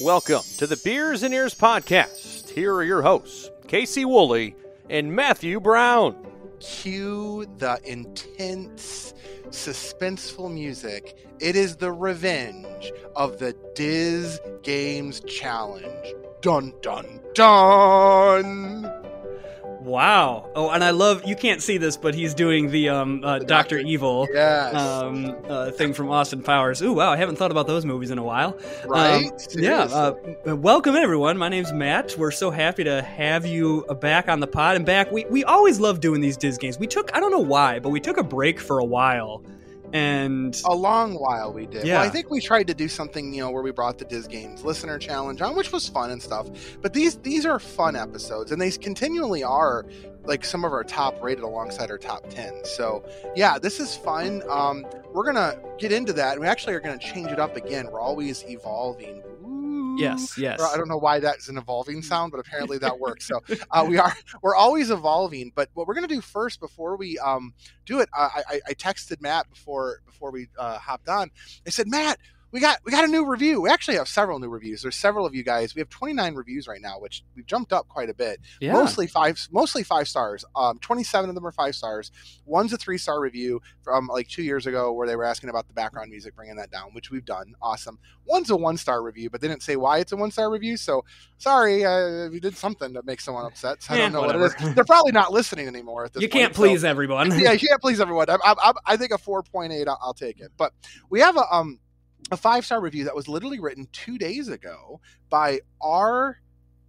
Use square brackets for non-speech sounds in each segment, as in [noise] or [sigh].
Welcome to the Beers and Ears podcast. Here are your hosts, Casey Woolley and Matthew Brown. Cue the intense, suspenseful music. It is the revenge of the Diz Games Challenge. Dun dun dun! Wow. Oh, and I love you can't see this, but he's doing the um uh, Doctor Evil Yes. um uh, thing from Austin Powers. Ooh, wow! I haven't thought about those movies in a while. right? Um, yeah. Uh, welcome everyone. My name's Matt. We're so happy to have you uh, back on the pod and back. We we always love doing these Diz games. We took I don't know why, but we took a break for a while, and a long while we did. Yeah. Well, I think we tried to do something, you know, where we brought the Diz Games listener challenge on, which was fun and stuff. But these these are fun episodes, and they continually are like some of our top rated alongside our top ten. So yeah, this is fun. Um, we're gonna get into that, and we actually are gonna change it up again. We're always evolving. Yes, yes. [laughs] Or I don't know why that's an evolving sound, but apparently that works. So uh, we are [laughs] we're always evolving. But what we're gonna do first before we um, do it, I, I, I texted Matt before before we uh, hopped on. I said, Matt, we got we got a new review. We actually have several new reviews. There's several of you guys. We have 29 reviews right now, which we've jumped up quite a bit. Yeah. Mostly five, mostly five stars. Um, 27 of them are five stars. One's a three star review from like two years ago where they were asking about the background music, bringing that down, which we've done. Awesome. One's a one star review, but they didn't say why it's a one star review. So sorry uh, if you did something to make someone upset. So I don't know what it is. They're probably not listening anymore at this you point, can't so- please everyone. [laughs] yeah, you can't please everyone. I, I, I think a 4.8, I'll, I'll take it. But we have a um a five star review that was literally written two days ago by R.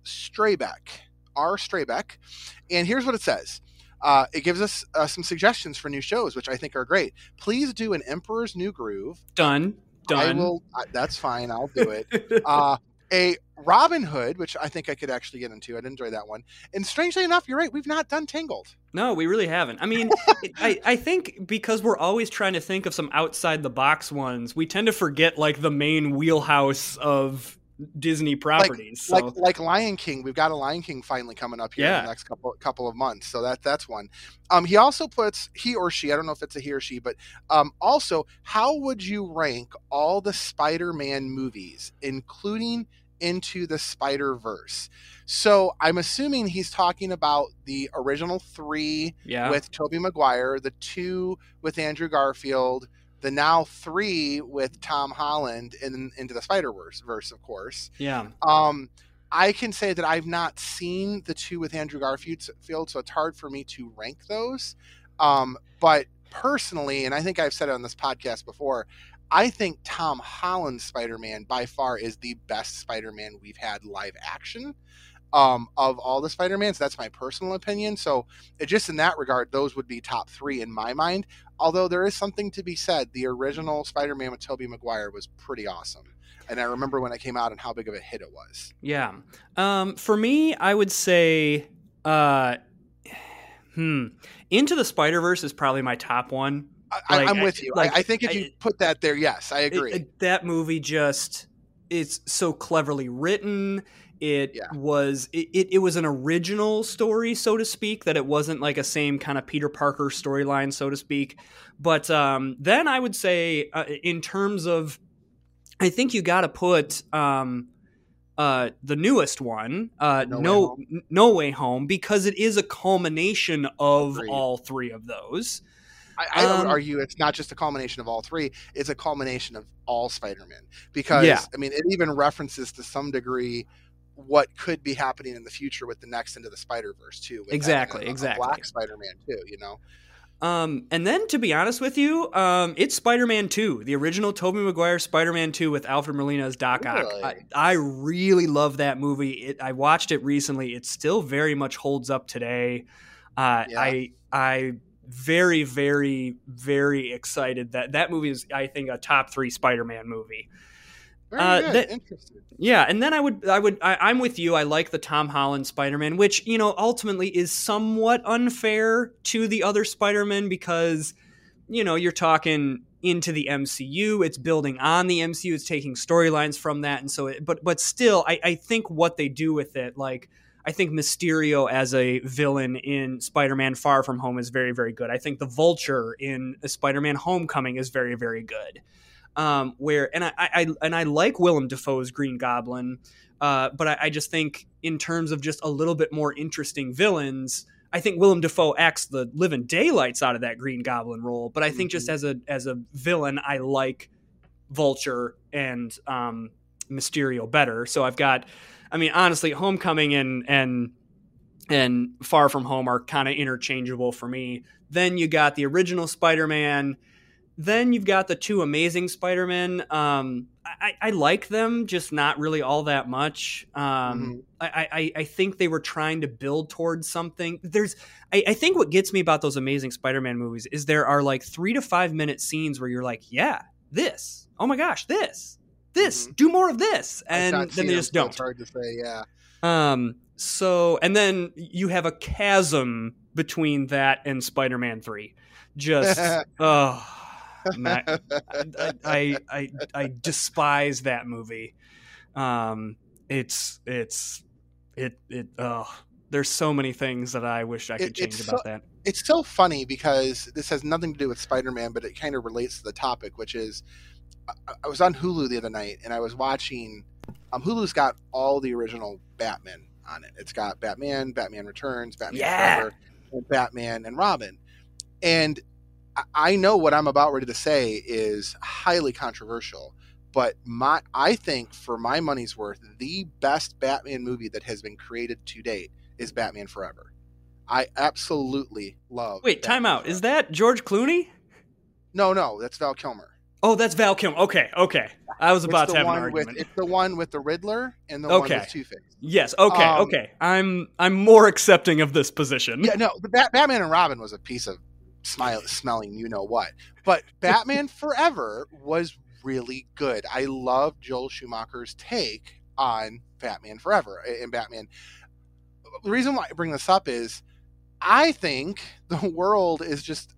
Straybeck. R. Straybeck, and here's what it says. Uh, it gives us uh, some suggestions for new shows, which I think are great. Please do an Emperor's New Groove. Done. I Done. will. Uh, that's fine. I'll do it. [laughs] A Robin Hood, which I think I could actually get into. I'd enjoy that one. And strangely enough, you're right. We've not done Tangled. No, we really haven't. I mean, [laughs] I, I think because we're always trying to think of some outside the box ones, we tend to forget like the main wheelhouse of Disney properties. so like like Lion King. We've got a Lion King finally coming up here in the next couple couple of months. So that that's one. Um, he also puts he or she. I don't know if it's a he or she, but um, also how would you rank all the Spider-Man movies, including into the Spider Verse? So I'm assuming he's talking about the original three yeah, with Tobey Maguire, the two with Andrew Garfield, the now three with Tom Holland, and into the Spider Verse, verse of course. yeah. Um, I can say that I've not seen the two with Andrew Garfield, so it's hard for me to rank those. Um, but personally, and I think I've said it on this podcast before, I think Tom Holland's Spider Man by far is the best Spider Man we've had live action um, of all the Spider Mans. That's my personal opinion. So, just in that regard, those would be top three in my mind. Although there is something to be said, the original Spider Man with Tobey Maguire was pretty awesome. And I remember when it came out and how big of a hit it was. Yeah. Um, for me, I would say, uh, [sighs] hmm, Into the Spider Verse is probably my top one. I, Like, I- with you. like, I, I think if you I- put that there, yes, I agree. it- that movie just it's so cleverly written. It Yeah. was it, it, it was an original story, so to speak, that it wasn't like a same kind of Peter Parker storyline, so to speak. But um, then I would say, uh, in terms of, I think you got to put um, uh, the newest one, uh, No no, Way no way home, because it is a culmination of Agreed. all three of those. I, I would um, argue it's not just a culmination of all three; it's a culmination of all Spider-Man. Because Yeah. I mean, it even references to some degree what could be happening in the future with the next into the Spider Verse too. Exactly, a- a exactly. Black Spider-Man too. You know, Um, and then to be honest with you, um, it's Spider-Man 2, the original Tobey Maguire Spider-Man 2 with Alfred Molina as Doc Ock. I, I really love that movie. It, I watched it recently. It still very much holds up today. Uh, Yeah. I I very very very excited that that movie is I think a top three Spider-Man movie. very Uh, good. that- Interesting. Yeah, and then I would, I would, I, I'm with you. I like the Tom Holland Spider-Man, which you know ultimately is somewhat unfair to the other Spider-Man because you know you're talking into the MCU. It's building on the MCU. It's taking storylines from that, and so. It, but but still, I, I think what they do with it, like I think Mysterio as a villain in Spider-Man: Far From Home is very very good. I think the Vulture in Spider-Man: Homecoming is very very good. Um, where and I, I and I like Willem Dafoe's Green Goblin, uh, but I, I just think in terms of just a little bit more interesting villains, I think Willem Dafoe acts the living daylights out of that Green Goblin role. But I think just as a as a villain, I like Vulture and um, Mysterio better. So I've got, I mean, honestly, Homecoming and and and Far From Home are kind of interchangeable for me. Then you got the original Spider Man. Then you've got the two amazing Spider Men. Um, I, I, like them, just not really all that much. Um, mm-hmm. I, I, I, think they were trying to build towards something. There's, I, I think what gets me about those amazing Spider Man movies is there are like three to five minute scenes where you're like, yeah, this, oh my gosh, this, this, mm-hmm. do more of this, and then they just don't. It's hard to say, yeah. Um. So, and then you have a chasm between that and Spider Man Three. Just, [laughs] oh I, I, I, I despise that movie. Um, it's it's it it oh there's so many things that I wish I could it, change about so, that. It's so funny because this has nothing to do with Spider-Man, but it kind of relates to the topic, which is I, was on Hulu the other night and I was watching. Um, Hulu's got all the original Batman on it. It's got Batman, Batman Returns, Batman yeah. Forever, and Batman and Robin. And I know what I'm about ready to say is highly controversial, but my I think for my money's worth, the best Batman movie that has been created to date is Batman Forever. I absolutely love. Wait, Batman time out. Forever. Is that George Clooney? No, no, that's Val Kilmer. Oh, that's Val Kilmer. Okay, okay. I was about to have an argument. With, it's the one with the Riddler and the okay. one with Two Face. Yes. Okay. Um, okay. I'm I'm more accepting of this position. Yeah. No. The Batman and Robin was a piece of smile, smelling you know what. But [laughs] Batman Forever was really good. I love Joel Schumacher's take on Batman Forever and Batman. The reason why I bring this up is I think the world is just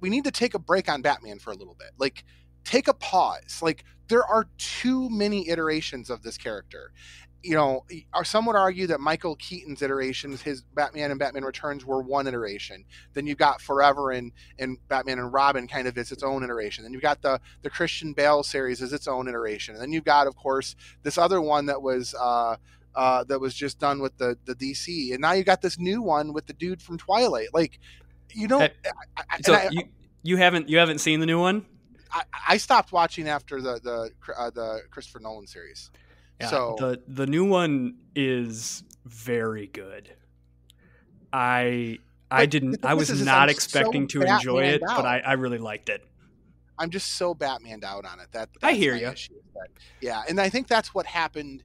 we need to take a break on Batman for a little bit. Like take a pause. Like there are too many iterations of this character you know, some would argue that Michael Keaton's iterations, his Batman and Batman Returns, were one iteration. Then you got Forever and, and Batman and Robin kind of is its own iteration. Then you've got the the Christian Bale series is its own iteration. And then you've got, of course, this other one that was uh, uh, that was just done with the the DC. And now you got this new one with the dude from Twilight. Like, you know, I, I, so I, you you haven't you haven't seen the new one? I, stopped watching after the the uh, the Christopher Nolan series. Yeah, so the the new one is very good. I I didn't I was not I'm expecting so to enjoy it, out. but I, I really liked it. I'm just so Batmaned out on it. That I hear you. That, yeah, and I think that's what happened.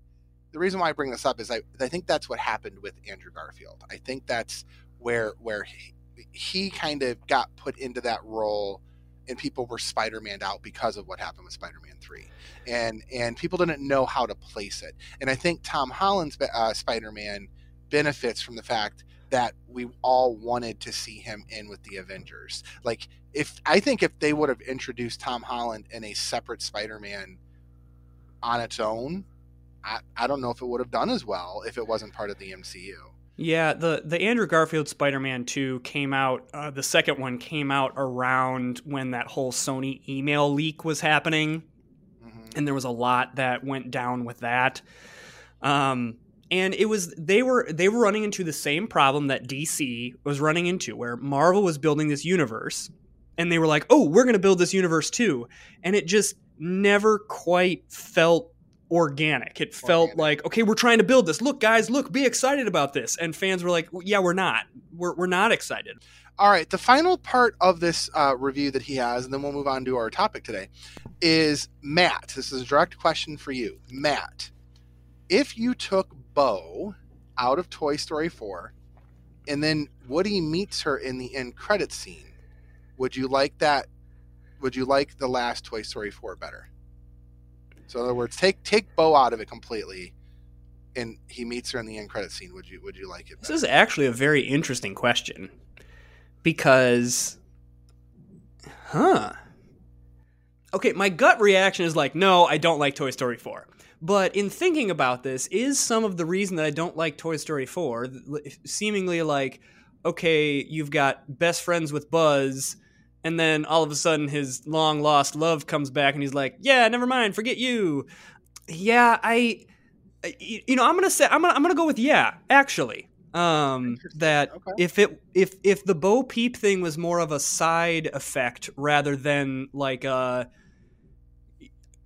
The reason why I bring this up is I I think that's what happened with Andrew Garfield. I think that's where where he, he kind of got put into that role and people were Spider-Man out because of what happened with Spider-Man 3. And and people didn't know how to place it. And I think Tom Holland's uh, Spider-Man benefits from the fact that we all wanted to see him in with the Avengers. Like if I think if they would have introduced Tom Holland in a separate Spider-Man on its own, I, I don't know if it would have done as well if it wasn't part of the MCU. Yeah, the the Andrew Garfield Spider-Man 2 came out uh, the second one came out around when that whole Sony email leak was happening. Mm-hmm. And there was a lot that went down with that. Um and it was they were they were running into the same problem that DC was running into where Marvel was building this universe and they were like, "Oh, we're going to build this universe too." And it just never quite felt organic. It felt organic. like, okay, we're trying to build this. Look, guys, look, be excited about this. And fans were like, yeah, we're not. We're, we're not excited. All right. The final part of this uh, review that he has, and then we'll move on to our topic today, is Matt. This is a direct question for you. Matt, if you took Bo out of Toy Story 4 and then Woody meets her in the end credit scene, would you like that? Would you like the last Toy Story 4 better? So in other words, take take Bo out of it completely, and he meets her in the end credit scene. Would you would you like it? Better? This is actually a very interesting question because, huh? Okay, my gut reaction is like, no, I don't like Toy Story four. But in thinking about this, is some of the reason that I don't like Toy Story 4 seemingly like, okay, you've got best friends with Buzz, and then all of a sudden his long lost love comes back and he's like, "Yeah, never mind, forget you." Yeah, I you know, I'm going to say I'm to I'm to go with yeah, actually. Um that Okay. if it if if the Bo Peep thing was more of a side effect rather than like a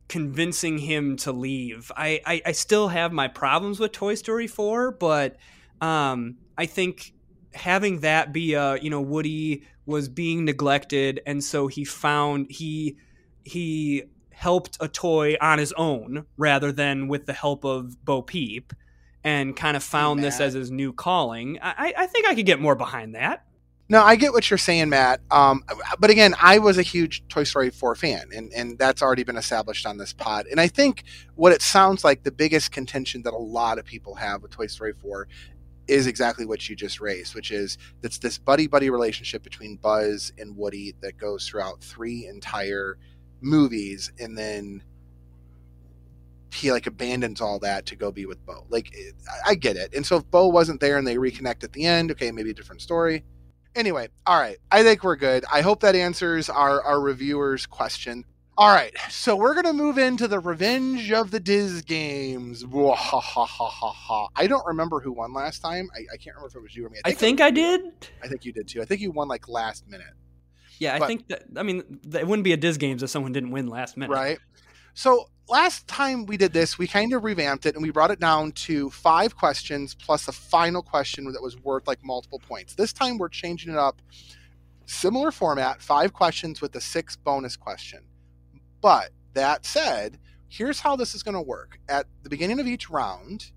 convincing him to leave. I, I, I still have my problems with Toy Story 4, but um, I think having that be a, you know, Woody was being neglected and so he found he he helped a toy on his own rather than with the help of Bo Peep and kind of found this as his new calling. I, I think I could get more behind that. No, I get what you're saying, Matt. Um, but again, I was a huge Toy Story 4 fan, and, and that's already been established on this pod. And I think what it sounds like the biggest contention that a lot of people have with Toy Story 4 is exactly what you just raised, which is it's this buddy buddy relationship between Buzz and Woody that goes throughout three entire movies, and then he like abandons all that to go be with Bo. Like, it, I- I get it. And so if Bo wasn't there and they reconnect at the end, okay, maybe a different story. Anyway, all right. I think we're good. I hope that answers our, our reviewers' question. All right, so we're gonna move into the Revenge of the Diz games. Wah, ha, ha, ha, ha, ha. I don't remember who won last time. I, I can't remember if it was you or me. I it think I did. I think you did too. I think you won like last minute. Yeah, I think that. I mean, it wouldn't be a Diz Games if someone didn't win last minute. Right. So last time we did this, we kind of revamped it and we brought it down to five questions plus a final question that was worth like multiple points. This time we're changing it up. Similar format, five questions with a six bonus question. But that said, here's how this is going to work. At the beginning of each round,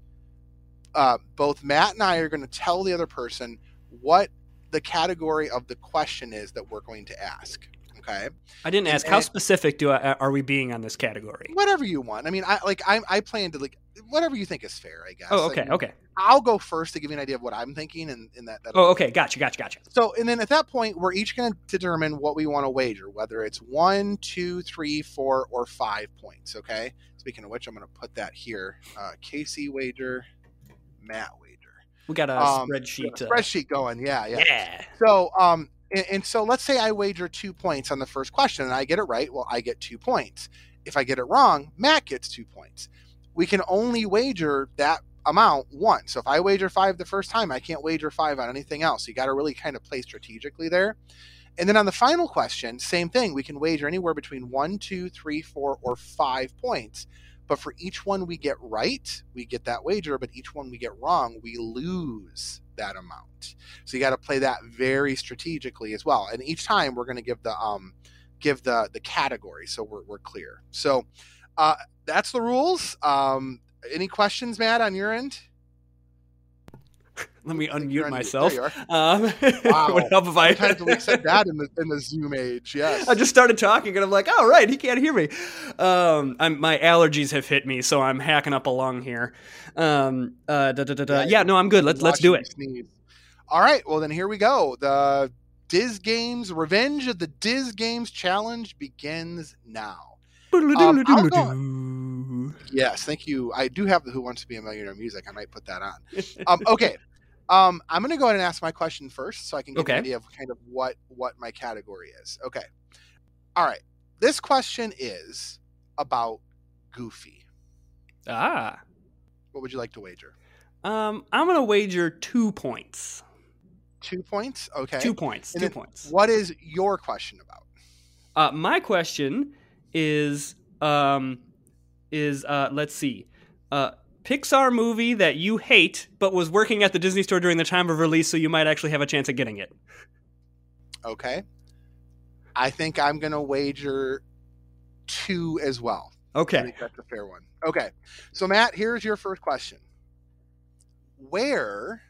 uh, both Matt and I are going to tell the other person what the category of the question is that we're going to ask. Okay. I didn't And- ask how and- specific do I, are we being on this category? whatever you want. I mean, I like I I plan to like whatever you think is fair. I guess. Oh, Like, okay, okay. I'll go first to give you an idea of what I'm thinking, and, in that. Oh, okay. Gotcha, gotcha, gotcha. So, and then at that point, we're each going to determine what we want to wager, whether it's one, two, three, four, or five points. Okay. Speaking of which, I'm going to put that here. Uh, Casey wager, Matt wager. We got a Um, spreadsheet. to- Spreadsheet going. Yeah, yeah. yeah. So, um, and, and so let's say I wager two points on the first question and I get it right. Well, I get two points. If I get it wrong, Matt gets two points. We can only wager that amount once. So if I wager five the first time, I can't wager five on anything else. You got to really kind of play strategically there. And then on the final question, same thing. We can wager anywhere between one, two, three, four, or five points. But for each one we get right, we get that wager. But each one we get wrong, we lose that amount. So you got to play that very strategically as well. And each time we're going to give the um give the the category so we're we're clear. So uh that's the rules. Um any questions, Matt, on your end? [laughs] Let me unmute myself. There you are. Um, [laughs] Wow. would help if I. Sometimes we said that in the in the Zoom age. Yes. I just started talking and I'm like, oh right, he can't hear me. Um, I'm, my allergies have hit me, so I'm hacking up a lung here. Um, uh, da, da, da, da. Yeah, no, I'm good. Let's let's do it. All right. Well, then here we go. The Diz Games Revenge of the Diz Games Challenge begins now. Um, I'll go- Yes, thank you. I do have the Who Wants to Be a Millionaire music. I might put that on. [laughs] Um, okay. Um, I'm going to go ahead and ask my question first, so I can get Okay. an idea of kind of what what my category is. Okay. All right. This question is about Goofy. ah, What would you like to wager? um, I'm gonna wager two points. Two points. Okay. Two points. And two points. What is your question about? Uh, my question is, um, is uh, let's see, uh, Pixar movie that you hate but was working at the Disney store during the time of release, so you might actually have a chance at getting it. Okay. I think I'm going to wager two as well. I Okay. think that's a fair one. Okay. So, Matt, here's your first question Where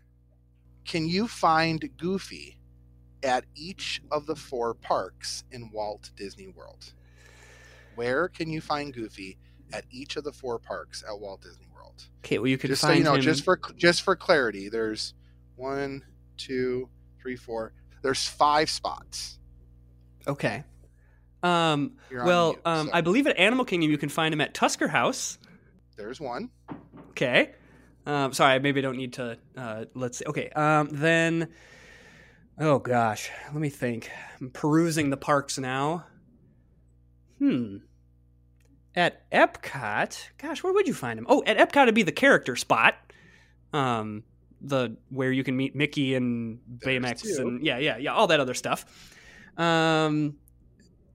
can you find Goofy at each of the four parks in Walt Disney World? Where can you find Goofy at each of the four parks at Walt Disney World? Okay. Well, you can just so find you know, him. just for just for clarity, there's one, two, three, four. There's five spots. Okay. Um, well, mute, um, so I believe at Animal Kingdom you can find him at Tusker House. there's one. Okay. Um, sorry, maybe I don't need to. Uh, let's see. Okay. Um, then, Oh gosh, let me think. I'm perusing the parks now. Hmm. At Epcot, gosh, where would you find him? Oh, at Epcot it'd be the character spot. Um, the where you can meet Mickey and There's Baymax two. and yeah, yeah, yeah, all that other stuff. Um,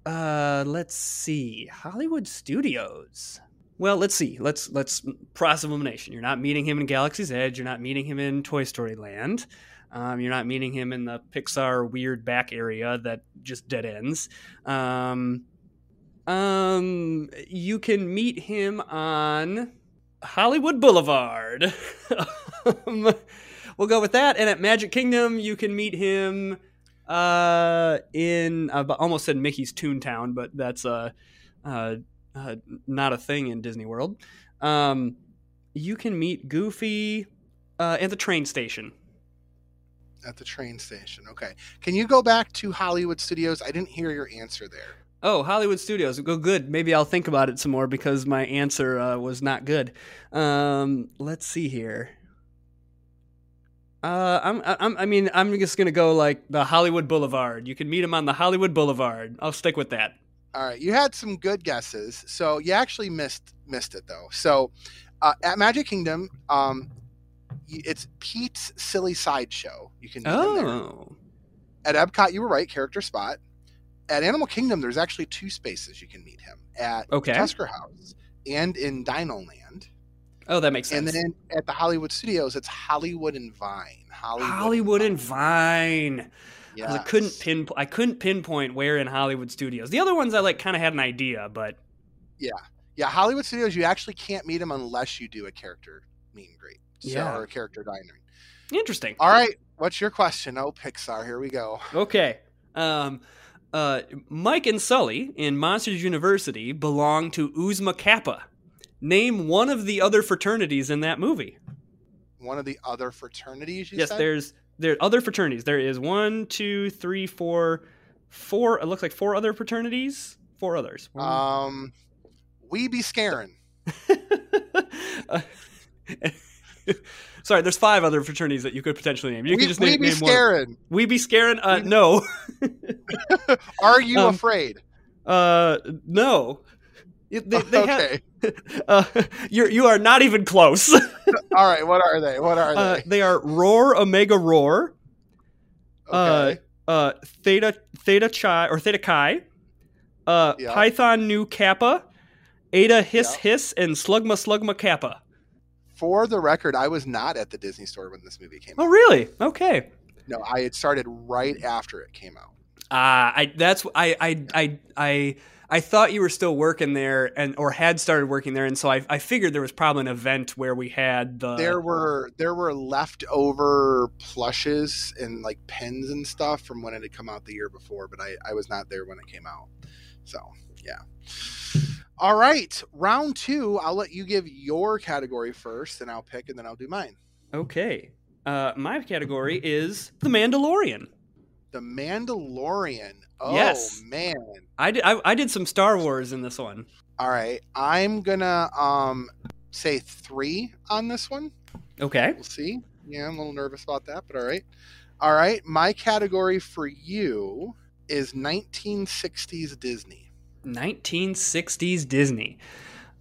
uh, let's see, Hollywood Studios. Well, let's see. Let's let's process of elimination. You're not meeting him in Galaxy's Edge. You're not meeting him in Toy Story Land. Um, you're not meeting him in the Pixar weird back area that just dead ends. Um, um, you can meet him on Hollywood Boulevard. [laughs] um, we'll go with that. And at Magic Kingdom, you can meet him uh, in I almost said Mickey's Toontown, but that's uh, uh, uh, not a thing in Disney World. Um, you can meet Goofy uh, at the train station. At the train station. Okay. Can you go back to Hollywood Studios? I didn't hear your answer there. Oh, Hollywood Studios. Go good. Maybe I'll think about it some more because my answer uh, was not good. Um, let's see here. Uh, I'm, I'm, I mean, I'm just gonna go like the Hollywood Boulevard. You can meet him on the Hollywood Boulevard. I'll stick with that. All right, you had some good guesses. So you actually missed missed it though. So uh, at Magic Kingdom, um, it's Pete's Silly Sideshow. You can meet him there. Oh, At Epcot, you were right, character spot. At Animal Kingdom, there's actually two spaces you can meet him at Okay. Tusker House and in Dino Land. oh, that makes sense. And then at the Hollywood Studios, it's Hollywood and Vine. Hollywood, Hollywood and Vine. Yes. I couldn't pin. I couldn't pinpoint where in Hollywood Studios. The other ones I like kind of had an idea, but yeah, Yeah, Hollywood Studios, you actually can't meet him unless you do a character meet and greet. So, Yeah. Or a character dining. interesting. All right, what's your question? Oh, Pixar, here we go. Okay. Um, uh, Mike and Sully in Monsters University belong to Oozma Kappa. Name one of the other fraternities in that movie. One of the other fraternities you yes, said? there's there are other fraternities. There is one, two, three, four, four. It looks like four other fraternities. Four others. One- Um, we be scaring. [laughs] Uh, [laughs] Sorry, there's five other fraternities that you could potentially name. You we, could just we name, be name one. scaring. We be scaring? Uh, We- no. [laughs] [laughs] Are you Um, afraid? Uh, no. They, they have- okay. uh, you're you are not even close. All right. What are they? What are Uh, they? they are Roar Omega Roar, Okay. uh, Theta Theta Chi or Theta Chi, uh, Yeah. Python Nu Kappa, Eta Hiss Yeah. Hiss, and Slugma Slugma Kappa. For the record, I was not at the Disney store when this movie came Oh, out. Oh, really? Okay. No, I had started right after it came out. Uh, I that's I I I I I thought you were still working there and or had started working there, and so I I figured there was probably an event where we had the there were there were leftover plushes and like pens and stuff from when it had come out the year before, but I, I was not there when it came out. So yeah. All right, round two. I'll let you give your category first, and I'll pick, and then I'll do mine. okay. Uh, my category is the Mandalorian. The Mandalorian. Oh Yes. man. I did I, I did some Star Wars in this one. All right, I'm gonna um say three on this one. Okay. We'll see. Yeah, I'm a little nervous about that, but all right. All right, my category for you is 1960s Disney. 1960s Disney.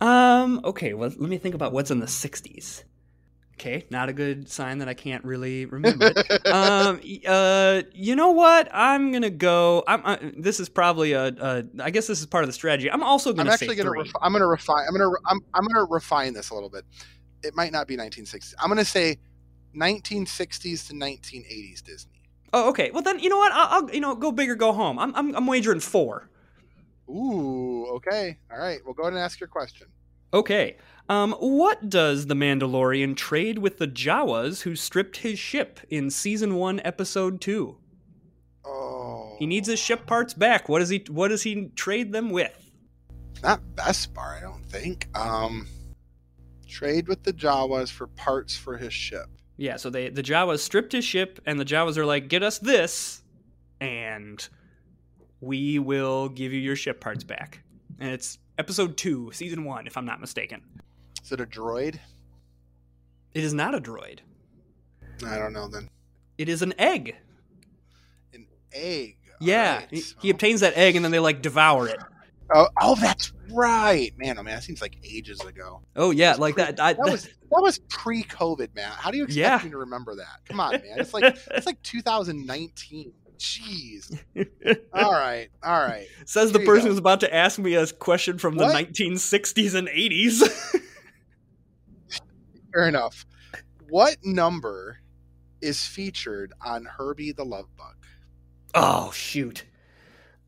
Um, okay, well, let me think about what's in the 60s. Okay, not a good sign that I can't really remember it. [laughs] um, uh, you know what? I'm gonna go. I'm. I, this is probably a, a. I guess this is part of the strategy. I'm also I'm gonna actually say gonna refi- I'm gonna refine I'm gonna I'm, I'm gonna refine this a little bit. It might not be 1960s. I'm gonna say 1960s to 1980s Disney. oh, okay. Well, then you know what? I'll, I'll you know go big or go home. I'm I'm, I'm wagering four. Ooh, okay. All right. Well, go ahead and ask your question. Okay. Um, what does the Mandalorian trade with the Jawas who stripped his ship in season one, episode two? Oh, He needs his ship parts back. What does he? What does he trade them with? not Beskar, I don't think. Um, trade with the Jawas for parts for his ship. Yeah. So they the Jawas stripped his ship, and the Jawas are like, "Get us this, and we will give you your ship parts back." And it's episode two, season one, if I'm not mistaken. Is it a droid? It is not a droid. I don't know then. It is an egg. An egg. All Yeah, right, he, so- he obtains that egg and then they like devour it. Oh, oh, that's right, man. Oh man, that seems like ages ago. Oh yeah, That's like pre- that. I, That was that was pre-COVID, man. How do you expect Yeah. me to remember that? Come on, man. It's like [laughs] it's like 2019. Jeez. [laughs] All right, all right. says the Here you person who's about to ask me a question from the 1960s and 80s. [laughs] Fair enough. What number is featured on Herbie the Love Bug? oh shoot.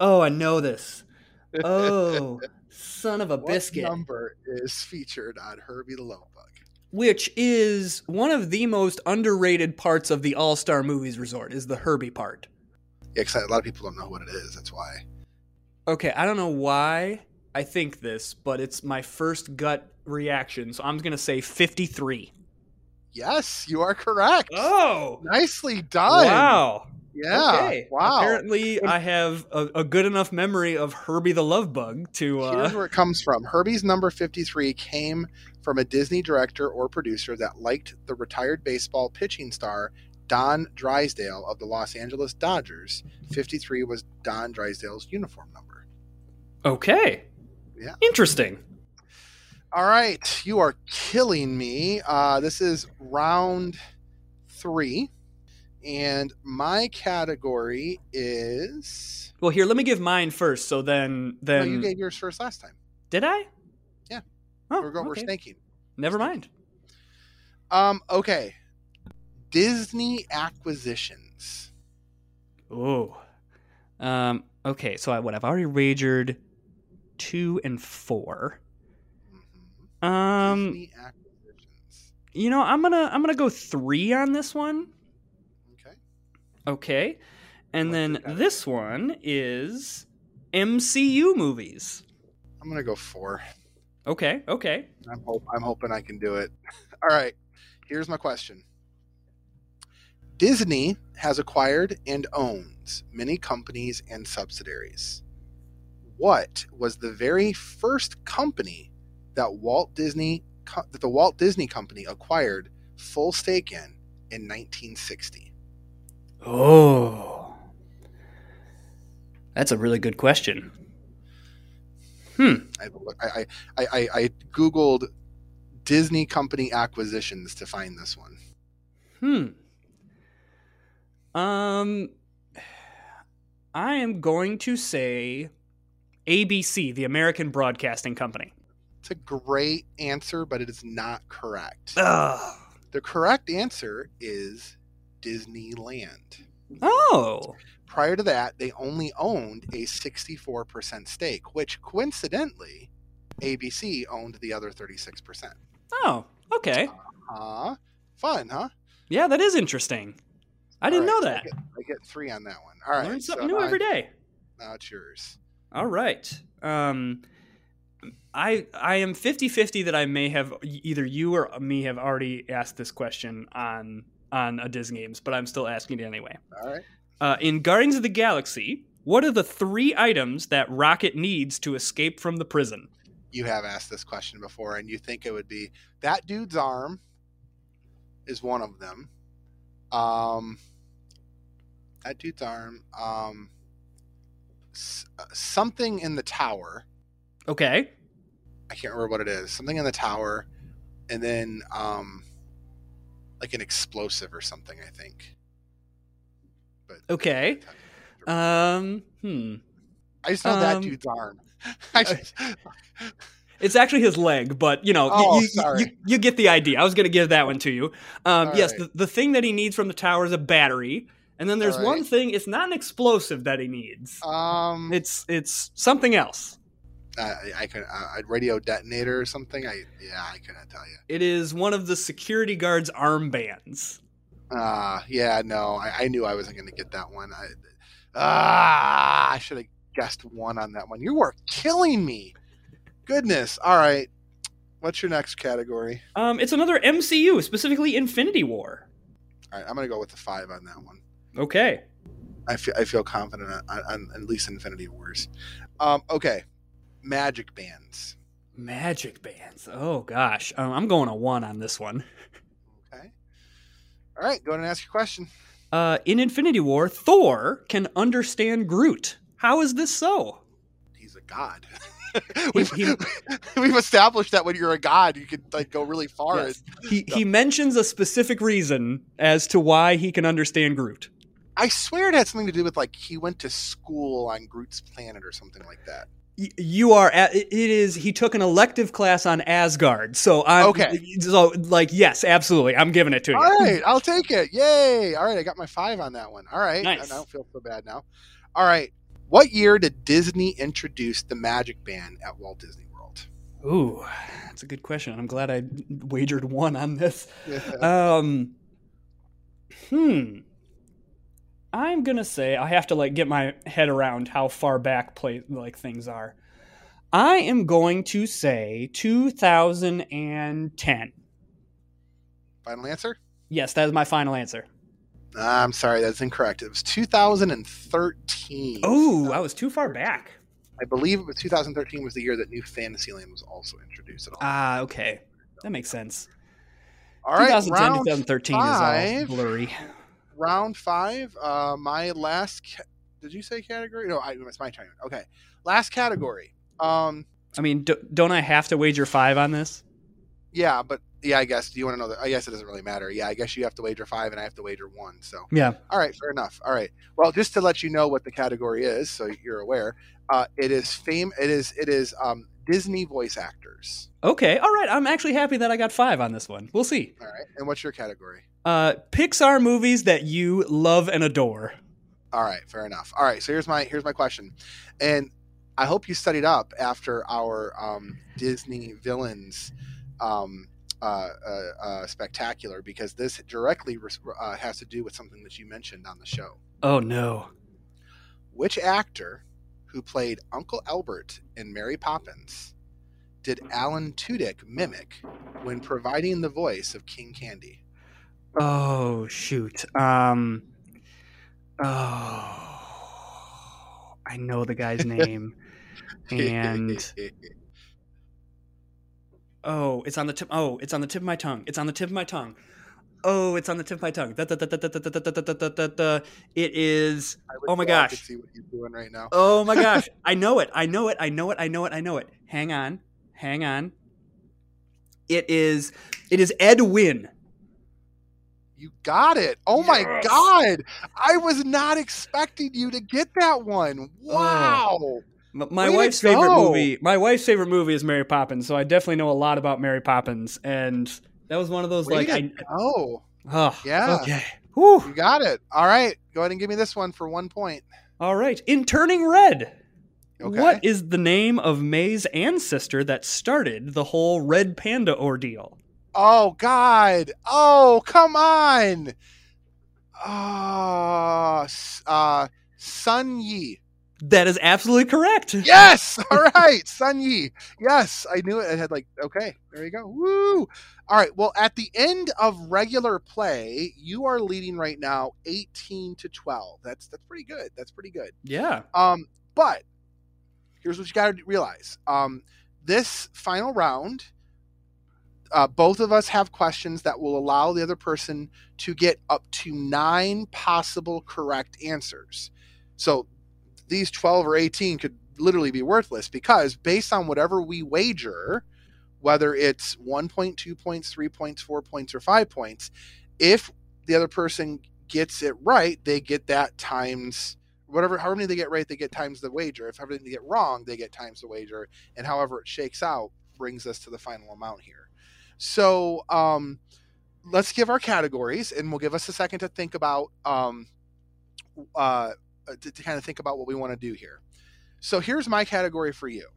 Oh, I know this. [laughs] Oh, son of a What biscuit. number is featured on Herbie the Love Bug? Which is one of the most underrated parts of the All Star Movies Resort is the Herbie part. Yeah, 'cause a lot of people don't know what it is. That's why. Okay, I don't know why I think this, but it's my first gut reaction, so I'm gonna say 53. Yes, you are correct. Oh, Nicely done. wow. Yeah. Okay. Wow. Apparently, I have a, a good enough memory of Herbie the Love Bug to. Here's Uh, where it comes from. Herbie's number 53 came from a Disney director or producer that liked the retired baseball pitching star Don Drysdale of the Los Angeles Dodgers. 53 was Don Drysdale's uniform number. okay. Yeah. Interesting. All right, you are killing me. Uh, this is round three, and my category is. Well, here, let me give mine first. So then, No, then you gave yours first last time. did I? Yeah. Oh, we're, go- we're okay. snaking. Never mind. Um. Okay. Disney acquisitions. Oh. Um. Okay. So I what? I've already wagered two and four. Mhm. Um. Disney acquisitions. You know, I'm gonna I'm gonna go three on this one. Okay. Okay. And then this one is MCU movies. I'm gonna go four. Okay. Okay. I'm hope I'm hoping I can do it. [laughs] All right. Here's my question. Disney has acquired and owns many companies and subsidiaries. What was the very first company that Walt Disney that the Walt Disney Company acquired full stake in in 1960? Oh. That's a really good question. Hmm. I I I, I, I googled Disney Company acquisitions to find this one. Hmm. Um I am going to say ABC, the American Broadcasting Company. It's a great answer, but it is not correct. Ugh. The correct answer is Disneyland. Oh. Prior to that, they only owned a 64% stake, which coincidentally, ABC owned the other 36%. Oh, okay. Uh, fun, huh? Yeah, that is interesting. I didn't All know that. I, get, I get three on that one. All right. Learn something so new now- every day. Now it's yours. All right. Um I I am 50-50 that I may have either you or me have already asked this question on on a Disney games, but I'm still asking it anyway. All right. Uh, in Guardians of the Galaxy, what are the three items that Rocket needs to escape from the prison? You have asked this question before, and you think it would be that dude's arm is one of them. Um, that dude's arm. Um, s- uh, something in the tower. Okay. I can't remember what it is. Something in the tower, and then um, like an explosive or something. I think. But Okay. Um, hmm. I just know that um, dude's [laughs] arm. I just, It's actually his leg, but you know, Oh, you, you, you get the idea. I was going to give that one to you. Um, yes, right. the, the thing that he needs from the tower is a battery, and then there's All one thing. It's not an explosive that he needs. um, It's it's something else. I, I could uh, a radio detonator or something. I yeah, I couldn't tell you. It is one of the security guards' armbands. Uh yeah, no, I, I knew I wasn't going to get that one. I ah, I should have guessed one on that one. You are killing me. Goodness. All right. What's your next category? Um, it's another MCU, specifically Infinity War. All right, I'm going to go with the five on that one. Okay. I feel I feel confident on, on, on at least Infinity Wars. Um, okay, magic bands. Magic bands. Oh gosh, um, I'm going a one on this one. Okay. All right, go ahead and ask your question. Uh, in Infinity War, Thor can understand Groot. How is this so? He's a god. [laughs] we've, [laughs] we've established that when you're a god, you can like go really far. Yes. He he mentions a specific reason as to why he can understand Groot. I swear it had something to do with like he went to school on Groot's planet or something like that. You are at, it is he took an elective class on Asgard. So I'm Okay. So like yes, absolutely. I'm giving it to you. All right, I'll take it. Yay! All right, I got my five on that one. All right, Nice. I don't feel so bad now. All right, what year did Disney introduce the Magic Band at Walt Disney World? Ooh, that's a good question. I'm glad I wagered one on this. [laughs] Um, hmm. I'm gonna say I have to like get my head around how far back play like things are. I am going to say 2010. Final answer? Yes, that is my final answer. Ah, I'm sorry, that's incorrect. It was 2013. Oh, I was too far back. I believe it was 2013 was the year that New Fantasyland was also introduced. Ah, okay, that makes sense. all right, 2010, round 2013 is all blurry. Round five. Uh, my last. Ca- did you say category? No, I, it's my turn. Okay, last category. Um, I mean, do, don't I have to wager five on this? yeah, but yeah, I guess. Do you want to know that? I guess it doesn't really matter. Yeah, I guess you have to wager five, and I have to wager one. So, Yeah. all right, fair enough. All right. Well, just to let you know what the category is, so you're aware, uh, it is fame. It is it is um, Disney voice actors. Okay. All right. I'm actually happy that I got five on this one. We'll see. All right, and what's your category? Uh, Pixar movies that you love and adore. All right, fair enough. All right, so here's my here's my question, and I hope you studied up after our um, Disney villains um, uh, uh, uh, spectacular because this directly uh, has to do with something that you mentioned on the show. Oh no. Which actor who played Uncle Albert in Mary Poppins did Alan Tudyk mimic when providing the voice of King Candy? Oh shoot. Um. Oh. I know the guy's name, [laughs] and [laughs] oh, it's on the tip. Oh, it's on the tip of my tongue. It's on the tip of my tongue oh, it's on the tip of my tongue. It is. Oh my gosh. see what you're doing right now. Oh my gosh. I know it. I know it. I know it. I know it. I know it. Hang on. Hang on. It is. It is Ed Wynn. You got it. Oh my god. I was not expecting you to get that one. Wow. My wife's favorite movie. My wife's favorite movie is Mary Poppins, so I definitely know a lot about Mary Poppins and that was one of those Way like to I Oh, oh, Yeah. Okay. Whew. you got it. All right. Go ahead and give me this one for one point. All right. In Turning Red. Okay. What is the name of May's ancestor that started the whole Red Panda ordeal? Oh God. Oh, come on. Oh, s- uh, Sun Yi. That is absolutely correct. Yes. [laughs] All right. Sun Yi. Yes. I knew it. I had like, okay, there you go. Woo. All right. Well, at the end of regular play, you are leading right now 18 to 12. That's, that's pretty good. That's pretty good. Yeah. Um, but here's what you got to realize. Um, this final round, uh, both of us have questions that will allow the other person to get up to nine possible correct answers. So these 12 or 18 could literally be worthless because based on whatever we wager, whether it's one point, two points, three points, four points, or five points, if the other person gets it right, they get that times whatever however many they get right, they get times the wager. If however they get wrong, they get times the wager, and however it shakes out brings us to the final amount here. So um, let's give our categories, and we'll give us a second to think about um, uh, to, to kind of think about what we want to do here. So here's my category for you.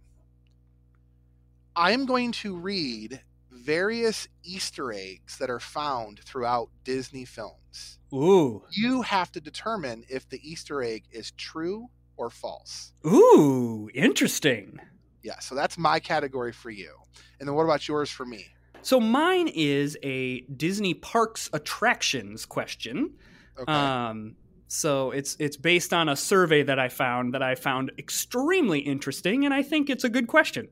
I'm going to read various Easter eggs that are found throughout Disney films Ooh. you have to determine if the Easter egg is true or false. Ooh, interesting. Yeah, so that's my category for you. And then what about yours for me? So mine is a Disney Parks attractions question. Okay. Um, so it's it's based on a survey that I found that I found extremely interesting, and I think it's a good question.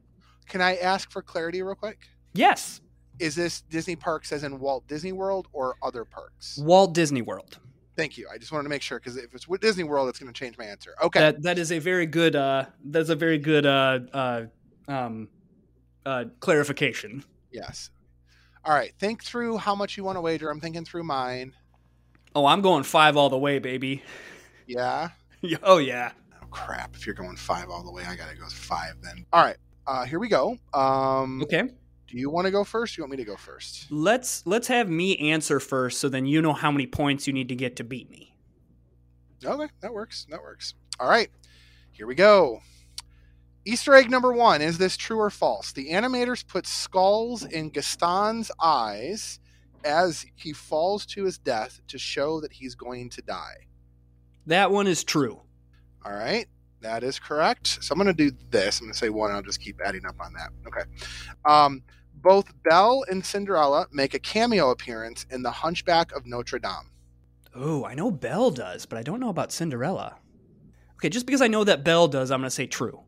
Can I ask for clarity real quick? Yes, Is this Disney parks as in Walt Disney World or other parks? Walt Disney World. Thank you. I just wanted to make sure because if it's with Disney World, it's going to change my answer. Okay. That that is a very good. Uh, that's a very good uh, uh, um, uh, clarification. yes. All right. Think through how much you want to wager. I'm thinking through mine. Oh, I'm going five all the way, baby. [laughs] Yeah. oh yeah. Oh crap! If you're going five all the way, I gotta go five then. All right. Uh, here we go. Um, Okay. Do you want to go first? You want me to go first? Let's let's have me answer first, so then you know how many points you need to get to beat me. Okay, that works. That works. All right, here we go. Easter egg number one is this true or false? The animators put skulls in Gaston's eyes as he falls to his death to show that he's going to die. That one is true. All right, that is correct. So I'm going to do this. I'm going to say one. And I'll just keep adding up on that. Okay. Um, both Belle and Cinderella make a cameo appearance in The Hunchback of Notre Dame. Oh, I know Belle does, but I don't know about Cinderella. Okay, just because I know that Belle does, I'm going to say true.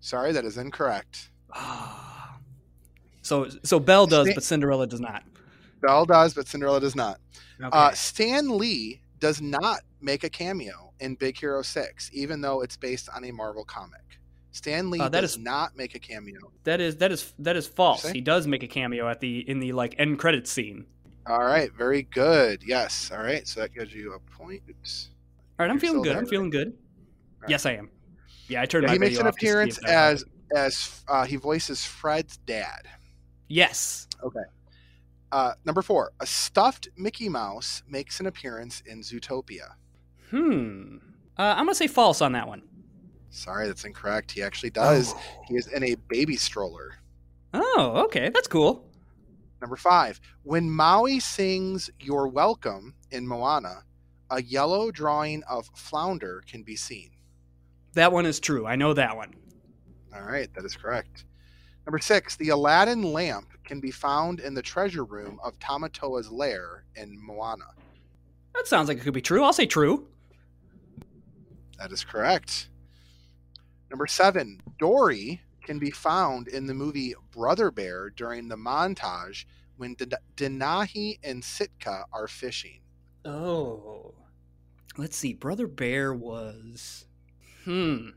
Sorry, that is incorrect. [sighs] so so Belle does, but Cinderella does not. Belle does, but Cinderella does not. Okay. Uh, Stan Lee does not make a cameo in Big Hero 6, even though it's based on a Marvel comic. Stan Lee Uh, that does is- not make a cameo. that is that is that is false. He does make a cameo at the in the like end credits scene. All right, very good. Yes. All right, so that gives you a point. Oops. All right, I'm You're feeling good. I'm feeling good. right. Yes, I am. Yeah, I turned Yeah, he makes an appearance as as uh, he voices Fred's dad. yes. Uh, number four, a stuffed Mickey Mouse makes an appearance in Zootopia. Hmm. Uh, I'm gonna say false on that one. Sorry, that's incorrect. He actually does. Oh. He is in a baby stroller. Oh, okay, that's cool. Number five, when Maui sings You're Welcome in Moana, a yellow drawing of Flounder can be seen. That one is true. I know that one. All right, that is correct. Number six, the Aladdin lamp can be found in the treasure room of Tamatoa's lair in Moana. That sounds like it could be true. I'll say true. That is correct. Number seven, Dory can be found in the movie Brother Bear during the montage when Den- Denahi and Sitka are fishing. Oh. Let's see. Brother Bear was. Hmm.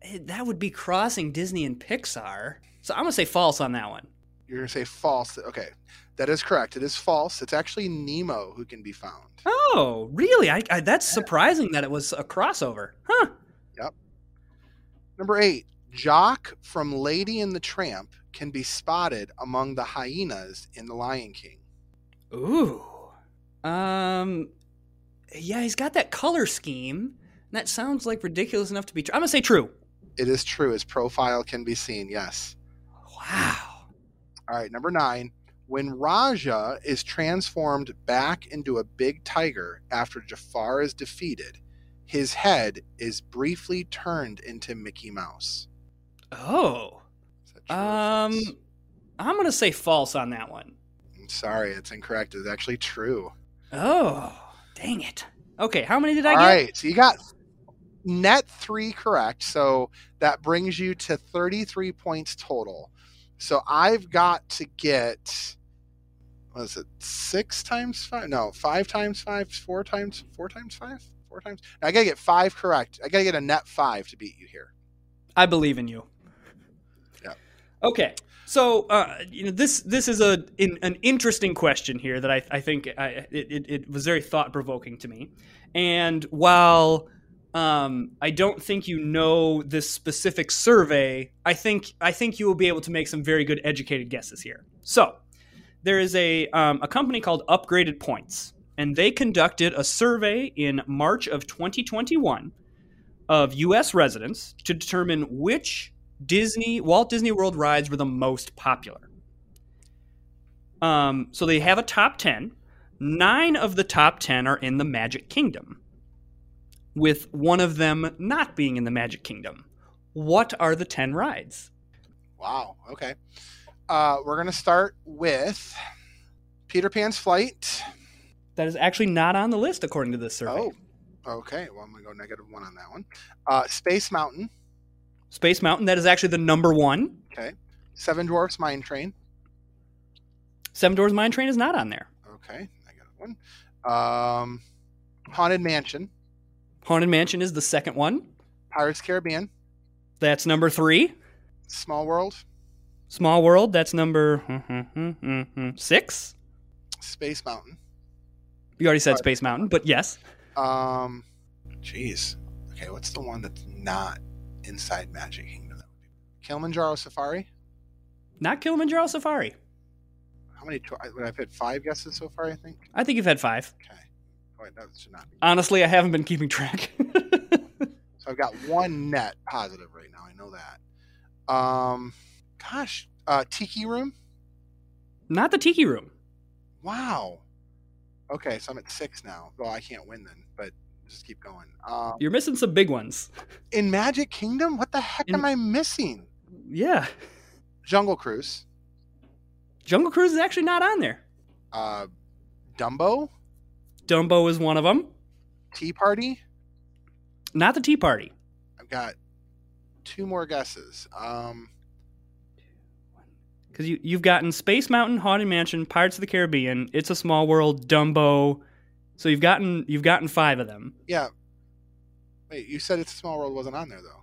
Eh, That would be crossing Disney and Pixar. So I'm gonna say false on that one. You're going to say false. Okay, that is correct. It is false. It's actually Nemo who can be found. Oh, really? I, I that's surprising that it was a crossover. Huh. Yep. Number eight, Jock from Lady and the Tramp can be spotted among the hyenas in The Lion King. Ooh. Um. Yeah, he's got that color scheme. That sounds like ridiculous enough to be true. I'm gonna say true. It is true. His profile can be seen. Yes. Wow. All right, number nine. When Rajah is transformed back into a big tiger after Jafar is defeated, his head is briefly turned into Mickey Mouse. Oh. Is that true Um. I'm gonna say false on that one. I'm sorry, it's incorrect. It's actually true. Oh, dang it. Okay, how many did I All get? right, so you got net three correct. So that brings you to 33 points total. So I've got to get, what is it, six times five? No, five times five, four times, four times five? Four times? I got to get five correct. I got to get a net five to beat you here. I believe in you. Yeah. Okay. So uh, you know this this is a in, an interesting question here that I, I think I, it, it, it was very thought provoking to me, and while um, I don't think you know this specific survey, I think I think you will be able to make some very good educated guesses here. So there is a um, a company called Upgraded Points, and they conducted a survey in March of 2021 of U.S. residents to determine which Disney Walt Disney World rides were the most popular. Um, so they have a top ten. Nine of the top ten are in the Magic Kingdom, with one of them not being in the Magic Kingdom. What are the ten rides? Wow. Okay. Uh, we're going to start with Peter Pan's Flight. That is actually not on the list according to this survey. Oh, okay. Well, I'm going to go negative one on that one. Uh, Space Mountain. Space Mountain, that is actually the number one. Okay. Seven Dwarfs Mine Train. Seven Dwarfs Mine Train is not on there. Okay, I got one. Um, Haunted Mansion, Haunted Mansion is the second one. Pirates Caribbean, That's number three. Small World, Small World. That's number hmm, hmm, hmm, six. Space Mountain. You already said. Space Mountain, but yes. Um, jeez. Okay, what's the one that's not inside Magic Kingdom? Kilimanjaro Safari. Not Kilimanjaro Safari. How many? Would I've had five guesses so far? I think. I think you've had five. Okay. Wait, that should not be. Honestly, I haven't been keeping track. [laughs] So I've got one net positive right now. I know that. Um, gosh, uh, Tiki Room. Not the Tiki Room. Wow. Okay, so I'm at six now. Well, I can't win then, but just keep going. Um, You're missing some big ones. in Magic Kingdom, what the heck In- am I missing? Yeah. Jungle Cruise, Jungle Cruise is actually not on there. uh, Dumbo, Dumbo is one of them. Tea Party. Not the Tea Party. I've got two more guesses. Um, Because you, you've gotten Space Mountain, Haunted Mansion, Pirates of the Caribbean, It's a Small World, Dumbo. So you've gotten you've gotten five of them. yeah. Wait, you said It's a Small World wasn't on there though.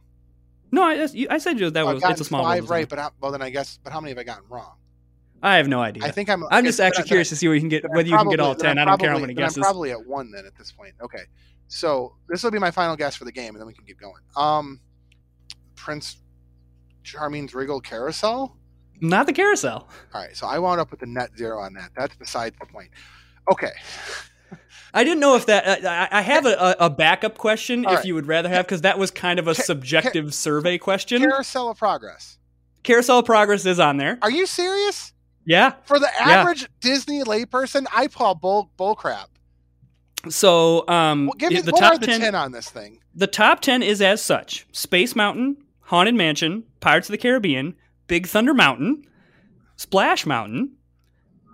No, I, I said that was It's a Small five World. on. right, but how, well then I guess. But how many have I gotten wrong? I have no idea. I think I'm. I'm just actually then I- curious to see where you can get whether you can get all ten. I'm I don't care how probably- many then I'm probably at one then at this point. Okay, so this will be my final guess for the game, and then we can keep going. Um, Prince Charming's Regal Carousel. Not the carousel. All right, so I wound up with a net zero on that. That's besides the point. Okay, [laughs] I didn't know if that. I, I have a, a, backup question All if right. you would rather have because that was kind of a Ca- subjective survey question. Carousel of Progress. Carousel of Progress is on there. Are you serious? Yeah. For the Yeah. average Disney layperson, I call bull bull crap. So um, Well, give me the what top are the 10, 10 on this thing? The top ten is as such: Space Mountain, Haunted Mansion, Pirates of the Caribbean, Big Thunder Mountain, Splash Mountain,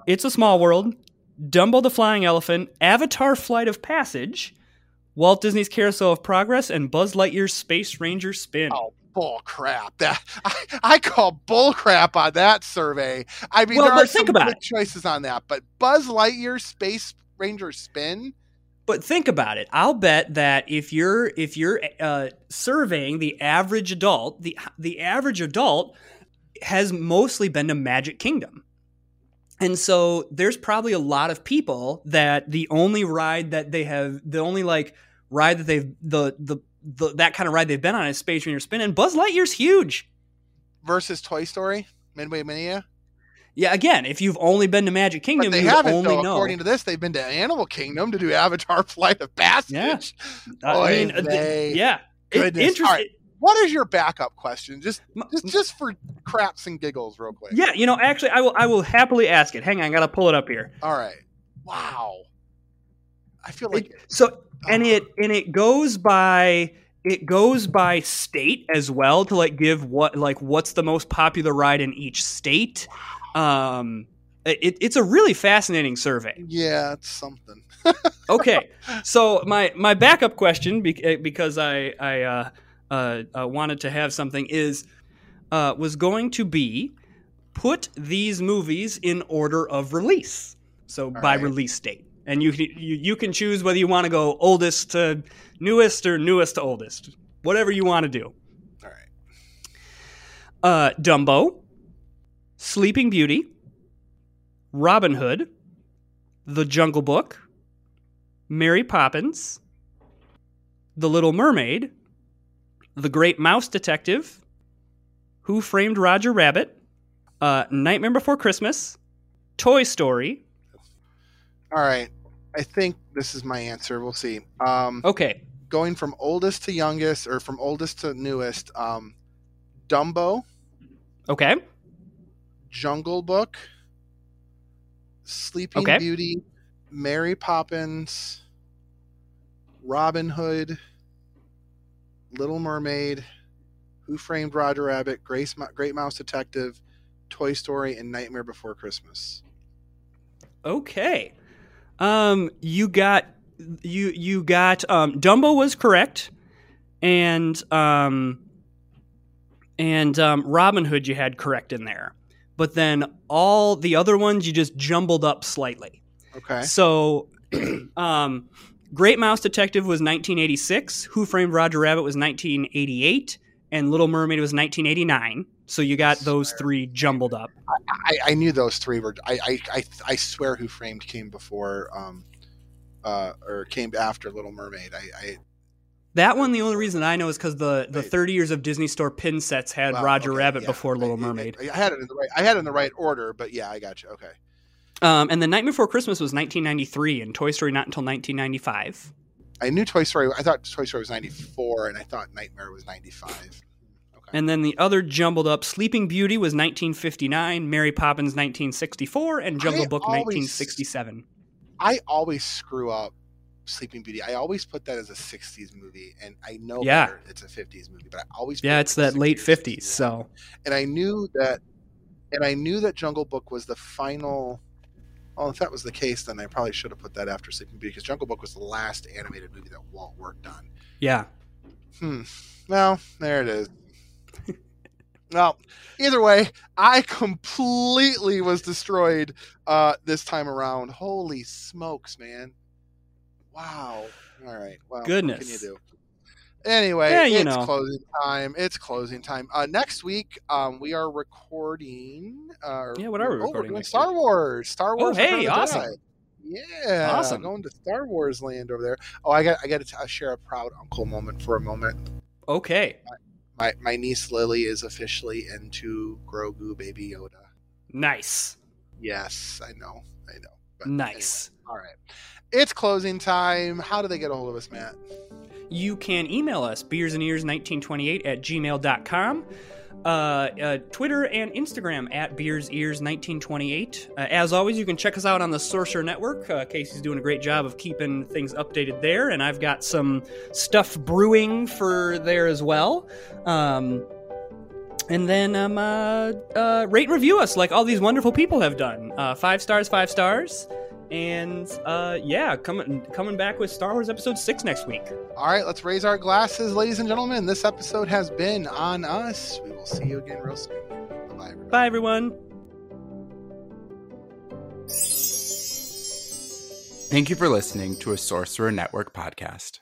It's a Small World, Dumbo the Flying Elephant, Avatar: Flight of Passage, Walt Disney's Carousel of Progress, and Buzz Lightyear's Space Ranger Spin. Oh, bull crap! That [laughs] I, I call bull crap on that survey. I mean, Well, there are some good it. choices on that, but Buzz Lightyear Space Ranger Spin. But think about it. I'll bet that if you're if you're uh, surveying the average adult, the the average adult has mostly been to Magic Kingdom. And so there's probably a lot of people that the only ride that they have, the only like ride that they've the the, the that kind of ride they've been on is Space Ranger Spin, and Buzz Lightyear's huge. versus Toy Story, Midway Mania. Yeah, again, if you've only been to Magic But Kingdom, they you haven't, only though. know. According to this, they've been to Animal Kingdom to do Avatar Flight of Passage. Yeah. Oy [laughs] I mean, uh, th- vey. yeah, It- Goodness. right. What is your backup question? Just, just, just for craps and giggles, real quick. Yeah, you know, actually, I will. I will happily ask it. Hang on, I gotta pull it up here. All right. Wow. I feel like So, and it and it goes by it goes by state as well to like give what like what's the most popular ride in each state. Um, it, it's a really fascinating survey. yeah, it's something. [laughs] Okay, so my my backup question eh, because I I uh, uh, uh, wanted to have something is uh, was going to be put these movies in order of release. So by right. release date, and you, can- you you can choose whether you want to go oldest to newest or newest to oldest, whatever you want to do. All right. Uh, Dumbo, Sleeping Beauty, Robin Hood, The Jungle Book, Mary Poppins, The Little Mermaid, The Great Mouse Detective, Who Framed Roger Rabbit, uh, Nightmare Before Christmas, Toy Story. All right. I think this is my answer. We'll see. Um, Okay, going from oldest to youngest, or from oldest to newest. Um, Dumbo, okay, Jungle Book, Sleeping Okay. Beauty, Mary Poppins, Robin Hood, Little Mermaid, Who Framed Roger Rabbit, Grace, Great Mouse Detective, Toy Story, and Nightmare Before Christmas. okay. Um, you got you you got um, Dumbo was correct, and um, and um, Robin Hood you had correct in there, but then all the other ones you just jumbled up slightly. Okay. So, [clears throat] um, Great Mouse Detective was 1986. Who Framed Roger Rabbit was 1988, and Little Mermaid was 1989. So you got those three jumbled up. I, I knew those three were. I, I, I, I swear, Who Framed came before, um, uh, or came after Little Mermaid. I, I That one, the only reason I know is because the, the 30 years of Disney Store pin sets had wow, Roger okay, Rabbit yeah, before I- Little Mermaid. I, had it in the right. I had it in the right order, but yeah, I got you. Okay. Um, and the Night Before Christmas was 1993, and Toy Story not until 1995. I knew Toy Story. I thought Toy Story was ninety four, and I thought Nightmare was ninety five. Okay. And then the other jumbled up Sleeping Beauty was 1959, Mary Poppins 1964, and Jungle I Book always- 1967. I always screw up Sleeping Beauty. I always put that as a '60s movie, and I know Yeah. better, it's a '50s movie, but I always Yeah, put it's that late 60s. 50s. So and I knew that, and I knew that Jungle Book was the final. Well, if that was the case, then I probably should have put that after Sleeping Beauty because Jungle Book was the last animated movie that Walt worked on. yeah, Hmm. Well, there it is. Well, either way, I completely was destroyed uh, this time around. Holy smokes, man! Wow. All right. Well, Goodness. can you do? Anyway, Yeah, you it's know. closing time. It's closing time. Uh, next week, um, we are recording. Uh, Yeah, what are we oh, we're recording doing next Star week? Wars. Star Oh, Wars. Return hey, awesome. Yeah, Awesome. Going to Star Wars land over there. Oh, I got I got to uh, share a proud uncle moment for a moment. okay, My my niece Lily is officially into Grogu Baby Yoda. nice, Yes, I know, I know. But nice. anyway, all right, it's closing time. How do they get a hold of us, Matt? You can email us, beersandears1928 at gmail.com. Uh, uh, Twitter and Instagram at beersears1928. Uh, as always, you can check us out on the Sorcerer Network. Uh, Casey's doing a great job of keeping things updated there, and I've got some stuff brewing for there as well. Um, and then um, uh, uh, rate and review us like all these wonderful people have done. Five stars, five stars. And uh, yeah, coming coming back with Star Wars Episode 6 next week. All right, let's raise our glasses, ladies and gentlemen. This episode has been on us. We will see you again real soon. Bye, everybody. Bye, everyone. Thank you for listening to a Sorcerer Network podcast.